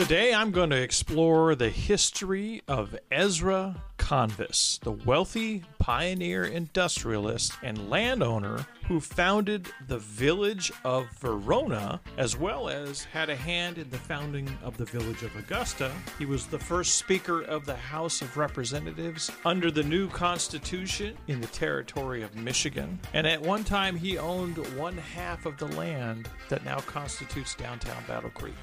Today I'm going to explore the history of Ezra Convis, the wealthy pioneer industrialist and landowner who founded the village of Verona, as well as had a hand in the founding of the village of Augusta. He was the first Speaker of the House of Representatives under the new Constitution in the territory of Michigan, and at one time he owned one half of the land that now constitutes downtown Battle Creek.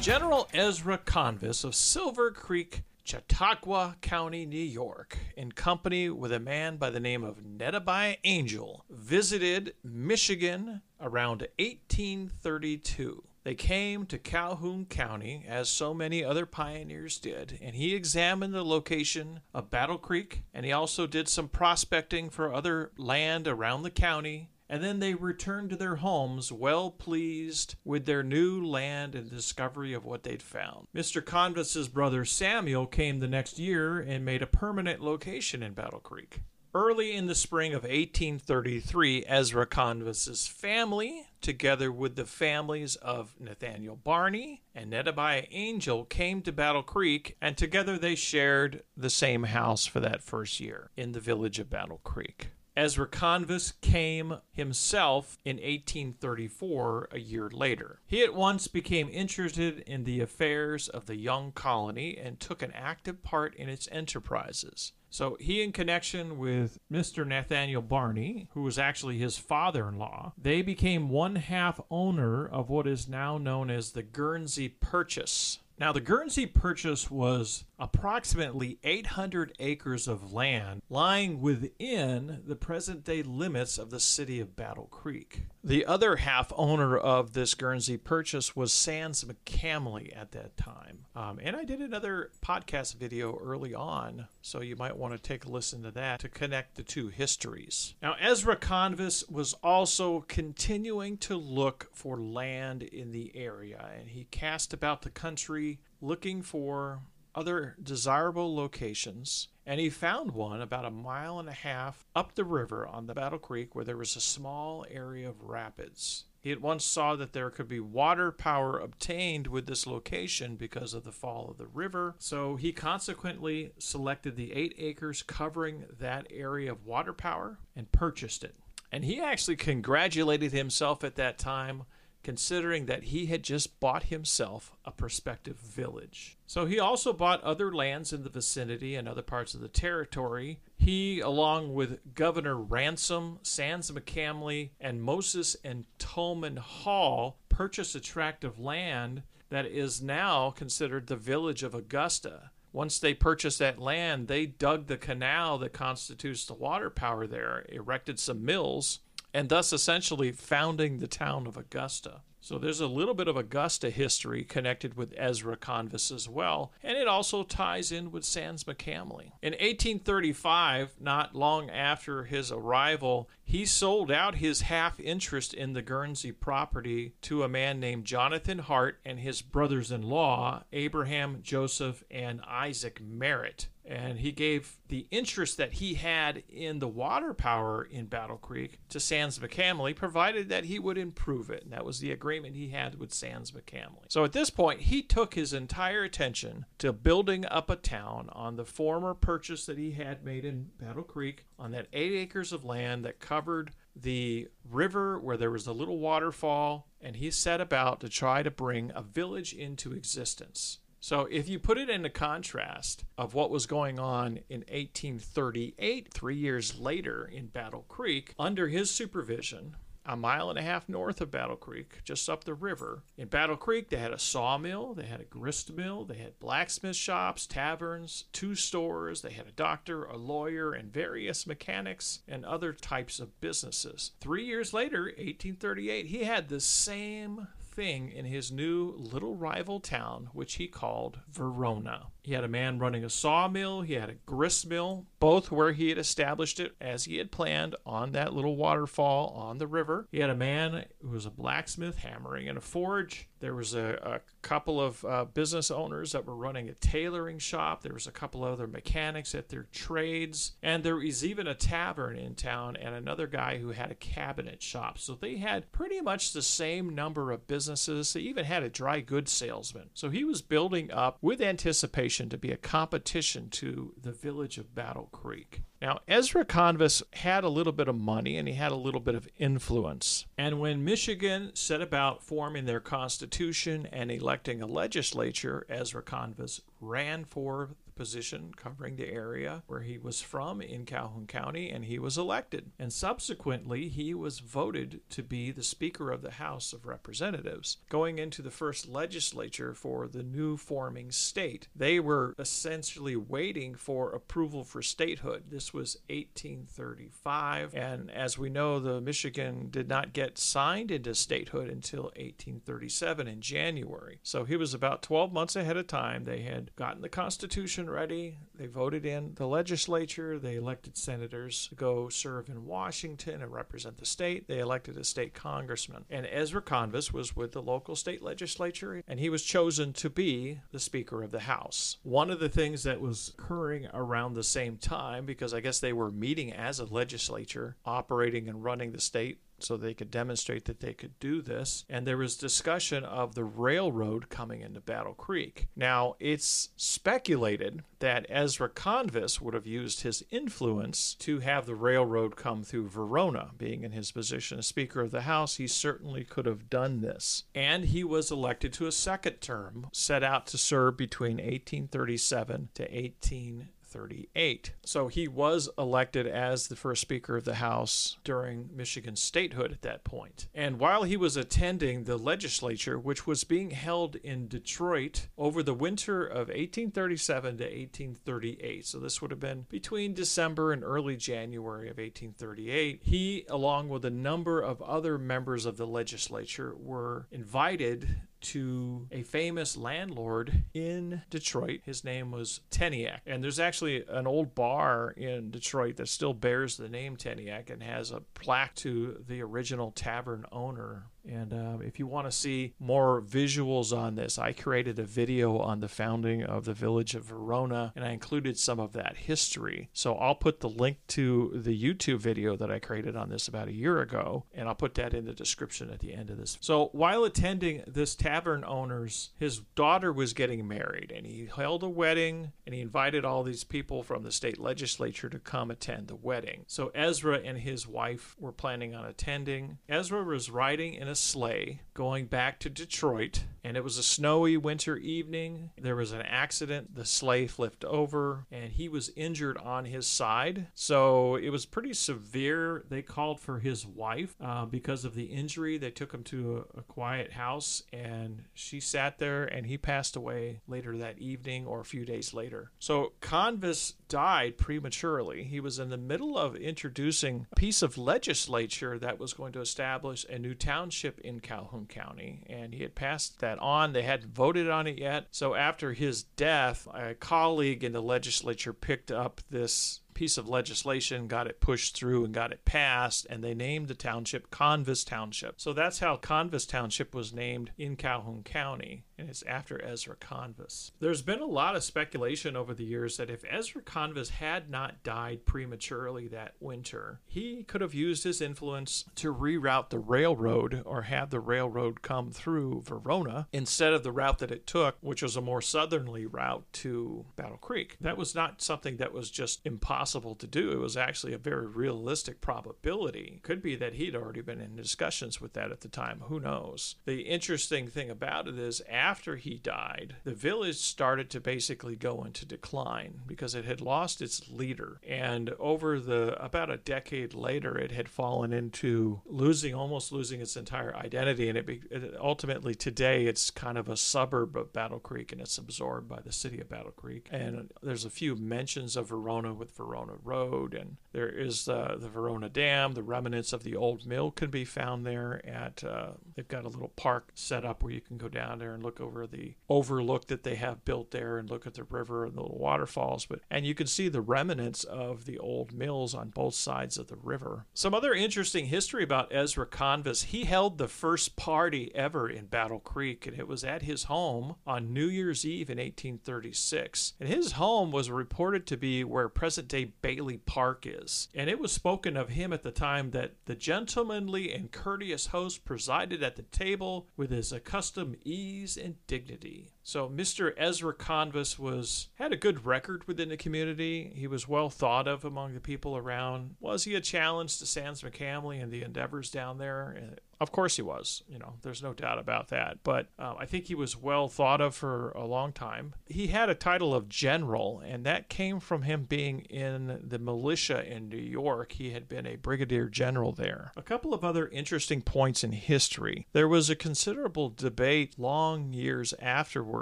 General Ezra Convis of Silver Creek, Chautauqua County, New York, in company with a man by the name of Nedabai Angel, visited Michigan around 1832. They came to Calhoun County, as so many other pioneers did, and he examined the location of Battle Creek, and he also did some prospecting for other land around the county and then they returned to their homes well pleased with their new land and discovery of what they'd found. Mr. Convis's brother Samuel came the next year and made a permanent location in Battle Creek. Early in the spring of 1833, Ezra Convis's family, together with the families of Nathaniel Barney and Nedabai Angel, came to Battle Creek, and together they shared the same house for that first year in the village of Battle Creek. Ezra Convis came himself in 1834, a year later. He at once became interested in the affairs of the young colony and took an active part in its enterprises. So he, in connection with Mr. Nathaniel Barney, who was actually his father in law, they became one half owner of what is now known as the Guernsey Purchase. Now, the Guernsey Purchase was approximately 800 acres of land lying within the present day limits of the city of Battle Creek. The other half owner of this Guernsey Purchase was Sands McCamley at that time. Um, and I did another podcast video early on, so you might want to take a listen to that to connect the two histories. Now, Ezra Convis was also continuing to look for land in the area, and he cast about the country looking for other desirable locations, and he found one about a mile and a half up the river on the Battle Creek where there was a small area of rapids. He at once saw that there could be water power obtained with this location because of the fall of the river, so he consequently selected the eight acres covering that area of water power and purchased it. And he actually congratulated himself at that time considering that he had just bought himself a prospective village. So he also bought other lands in the vicinity and other parts of the territory. He, along with Governor Ransom, Sands McCamley, and Moses and Tolman Hall, purchased a tract of land that is now considered the village of Augusta. Once they purchased that land, they dug the canal that constitutes the water power there, erected some mills, and thus essentially founding the town of Augusta. So there's a little bit of Augusta history connected with Ezra Convis as well, and it also ties in with Sands McCamley. In 1835, not long after his arrival, he sold out his half interest in the Guernsey property to a man named Jonathan Hart and his brothers in law, Abraham, Joseph, and Isaac Merritt and he gave the interest that he had in the water power in Battle Creek to Sands McCamley, provided that he would improve it. And that was the agreement he had with Sands McCamley. So at this point, he took his entire attention to building up a town on the former purchase that he had made in Battle Creek on that eight acres of land that covered the river where there was a little waterfall, and he set about to try to bring a village into existence. So if you put it into contrast of what was going on in 1838, three years later in Battle Creek, under his supervision, a mile and a half north of Battle Creek, just up the river. In Battle Creek, they had a sawmill, they had a grist mill, they had blacksmith shops, taverns, two stores, they had a doctor, a lawyer, and various mechanics and other types of businesses. Three years later, 1838, he had the same thing in his new little rival town, which he called Verona. He had a man running a sawmill, he had a grist mill, both where he had established it as he had planned on that little waterfall on the river. He had a man who was a blacksmith hammering in a forge. There was a, a couple of uh, business owners that were running a tailoring shop. There was a couple other mechanics at their trades. And there was even a tavern in town and another guy who had a cabinet shop. So they had pretty much the same number of businesses. They even had a dry goods salesman. So he was building up with anticipation to be a competition to the village of Battle Creek. Now, Ezra Convis had a little bit of money and he had a little bit of influence. And when Michigan set about forming their constitution and electing a legislature, Ezra Convis ran for position covering the area where he was from in Calhoun County, and he was elected. And subsequently, he was voted to be the Speaker of the House of Representatives, going into the first legislature for the new forming state. They were essentially waiting for approval for statehood. This was 1835, and as we know, the Michigan did not get signed into statehood until 1837 in January. So he was about 12 months ahead of time. They had gotten the Constitution ready. They voted in the legislature. They elected senators to go serve in Washington and represent the state. They elected a state congressman. And Ezra Convis was with the local state legislature, and he was chosen to be the Speaker of the House. One of the things that was occurring around the same time, because I guess they were meeting as a legislature, operating and running the state so they could demonstrate that they could do this. And there was discussion of the railroad coming into Battle Creek. Now, it's speculated that Ezra Convis would have used his influence to have the railroad come through Verona. Being in his position as Speaker of the House, he certainly could have done this. And he was elected to a second term, set out to serve between 1837 to 18. 38. So he was elected as the first Speaker of the House during Michigan's statehood at that point. And while he was attending the legislature, which was being held in Detroit over the winter of 1837 to 1838, so this would have been between December and early January of 1838, he, along with a number of other members of the legislature, were invited to a famous landlord in Detroit. His name was Ten Eyck. And there's actually an old bar in Detroit that still bears the name Ten Eyck and has a plaque to the original tavern owner and um, if you want to see more visuals on this, I created a video on the founding of the village of Verona, and I included some of that history. So I'll put the link to the YouTube video that I created on this about a year ago, and I'll put that in the description at the end of this. So while attending this tavern owner's, his daughter was getting married, and he held a wedding, and he invited all these people from the state legislature to come attend the wedding. So Ezra and his wife were planning on attending. Ezra was riding in a sleigh going back to Detroit, and it was a snowy winter evening. There was an accident. The sleigh flipped over, and he was injured on his side. So it was pretty severe. They called for his wife uh, because of the injury. They took him to a, a quiet house, and she sat there, and he passed away later that evening or a few days later. So Convis died prematurely. He was in the middle of introducing a piece of legislature that was going to establish a new township in Calhoun County, and he had passed that on. They hadn't voted on it yet. So after his death, a colleague in the legislature picked up this piece of legislation, got it pushed through and got it passed, and they named the township Convis Township. So that's how Convis Township was named in Calhoun County, and it's after Ezra Convis. There's been a lot of speculation over the years that if Ezra Convis had not died prematurely that winter, he could have used his influence to reroute the railroad or have the railroad come through Verona instead of the route that it took, which was a more southerly route to Battle Creek. That was not something that was just impossible impossible to do. It was actually a very realistic probability. Could be that he'd already been in discussions with that at the time. Who knows? The interesting thing about it is, after he died, the village started to basically go into decline because it had lost its leader. And over the about a decade later, it had fallen into losing, almost losing its entire identity. And it, be, it ultimately today, it's kind of a suburb of Battle Creek and it's absorbed by the city of Battle Creek. And there's a few mentions of Verona with Verona Verona Road, and there is uh, the Verona Dam. The remnants of the old mill can be found there. At uh, they've got a little park set up where you can go down there and look over the overlook that they have built there and look at the river and the little waterfalls. But and you can see the remnants of the old mills on both sides of the river. Some other interesting history about Ezra Convis. He held the first party ever in Battle Creek, and it was at his home on New Year's Eve in 1836. And his home was reported to be where present day Bailey Park is. And it was spoken of him at the time that the gentlemanly and courteous host presided at the table with his accustomed ease and dignity. So Mr. Ezra Convis was had a good record within the community. He was well thought of among the people around. Was he a challenge to Sands McCamley and the endeavors down there? Of course he was. You know, there's no doubt about that. But uh, I think he was well thought of for a long time. He had a title of general, and that came from him being in the militia in New York. He had been a brigadier general there. A couple of other interesting points in history. There was a considerable debate long years afterwards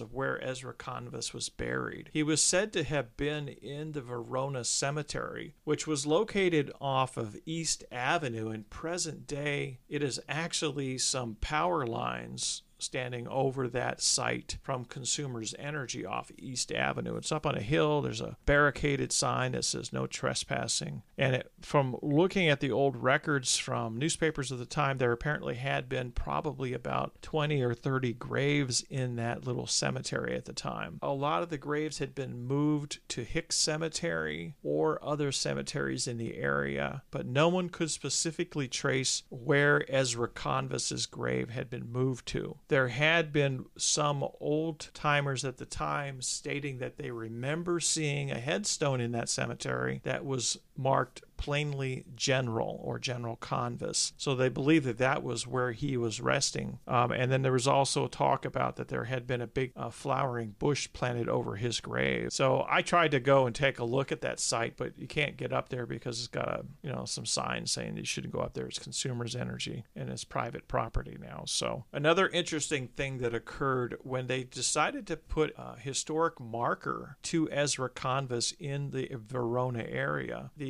of where Ezra Convis was buried. He was said to have been in the Verona Cemetery, which was located off of East Avenue in present day. It is actually some power lines standing over that site from Consumers Energy off East Avenue. It's up on a hill. There's a barricaded sign that says no trespassing. And it, from looking at the old records from newspapers of the time, there apparently had been probably about 20 or 30 graves in that little cemetery at the time. A lot of the graves had been moved to Hicks Cemetery or other cemeteries in the area, but no one could specifically trace where Ezra Convis's grave had been moved to there had been some old timers at the time stating that they remember seeing a headstone in that cemetery that was marked plainly general or general convis. So they believe that that was where he was resting. Um, and then there was also talk about that there had been a big uh, flowering bush planted over his grave. So I tried to go and take a look at that site, but you can't get up there because it's got a you know some signs saying you shouldn't go up there. It's consumers' energy and it's private property now. So another interesting thing that occurred when they decided to put a historic marker to Ezra Convis in the Verona area. The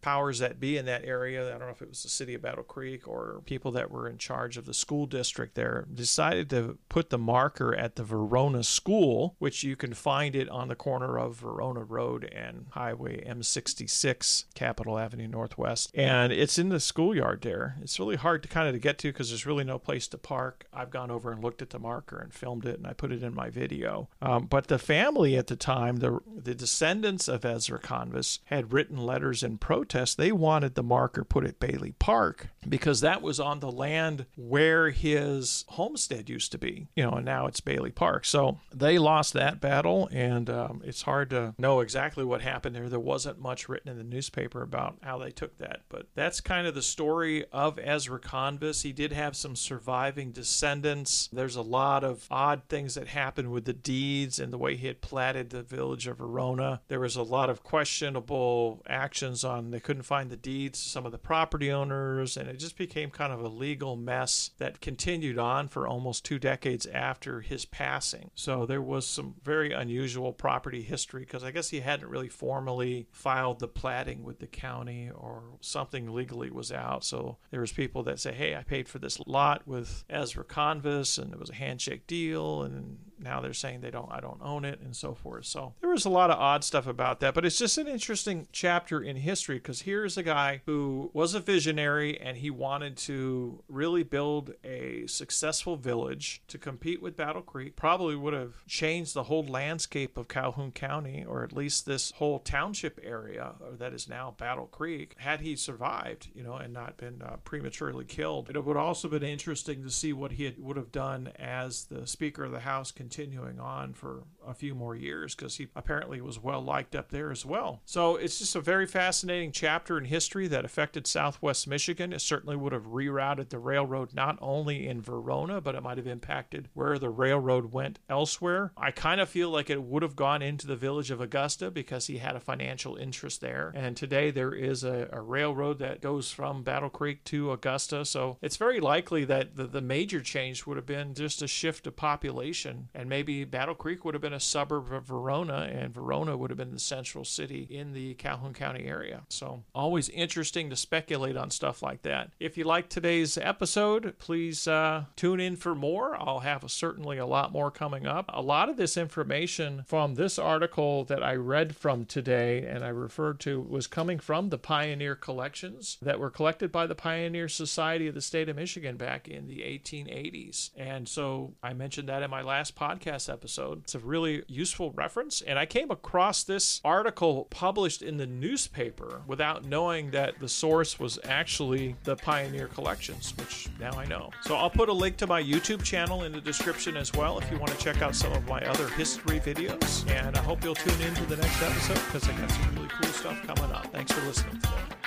powers that be in that area, I don't know if it was the city of Battle Creek or people that were in charge of the school district there, decided to put the marker at the Verona School, which you can find it on the corner of Verona Road and Highway M66, Capitol Avenue Northwest. And it's in the schoolyard there. It's really hard to kind of to get to because there's really no place to park. I've gone over and looked at the marker and filmed it and I put it in my video. Um, but the family at the time, the, the descendants of Ezra Convis, had written letters in protest they wanted the marker put at Bailey Park because that was on the land where his homestead used to be, you know, and now it's Bailey Park. So they lost that battle, and um, it's hard to know exactly what happened there. There wasn't much written in the newspaper about how they took that, but that's kind of the story of Ezra Convis. He did have some surviving descendants. There's a lot of odd things that happened with the deeds and the way he had platted the village of Verona. There was a lot of questionable actions on they couldn't find the deeds some of the property owners, and it just became kind of a legal mess that continued on for almost two decades after his passing. So there was some very unusual property history because I guess he hadn't really formally filed the platting with the county or something legally was out. So there was people that say, "Hey, I paid for this lot with Ezra Convis, and it was a handshake deal," and now they're saying they don't I don't own it and so forth. So there was a lot of odd stuff about that, but it's just an interesting chapter in history because here's a guy who was a visionary and he wanted to really build a successful village to compete with Battle Creek. Probably would have changed the whole landscape of Calhoun County or at least this whole township area that is now Battle Creek had he survived, you know, and not been uh, prematurely killed. It would also been interesting to see what he had, would have done as the Speaker of the House continuing on for a few more years because he apparently was well liked up there as well. So it's just a very fascinating chapter in history that affected southwest Michigan. It certainly would have rerouted the railroad not only in Verona, but it might have impacted where the railroad went elsewhere. I kind of feel like it would have gone into the village of Augusta because he had a financial interest there. And today there is a, a railroad that goes from Battle Creek to Augusta. So it's very likely that the, the major change would have been just a shift of population and maybe Battle Creek would have been a a suburb of Verona, and Verona would have been the central city in the Calhoun County area. So, always interesting to speculate on stuff like that. If you like today's episode, please uh, tune in for more. I'll have a, certainly a lot more coming up. A lot of this information from this article that I read from today and I referred to was coming from the Pioneer collections that were collected by the Pioneer Society of the state of Michigan back in the 1880s. And so I mentioned that in my last podcast episode. It's a really useful reference. And I came across this article published in the newspaper without knowing that the source was actually the Pioneer collections, which now I know. So I'll put a link to my YouTube channel in the description as well if you want to check out some of my other history videos. And I hope you'll tune in to the next episode because I got some really cool stuff coming up. Thanks for listening today.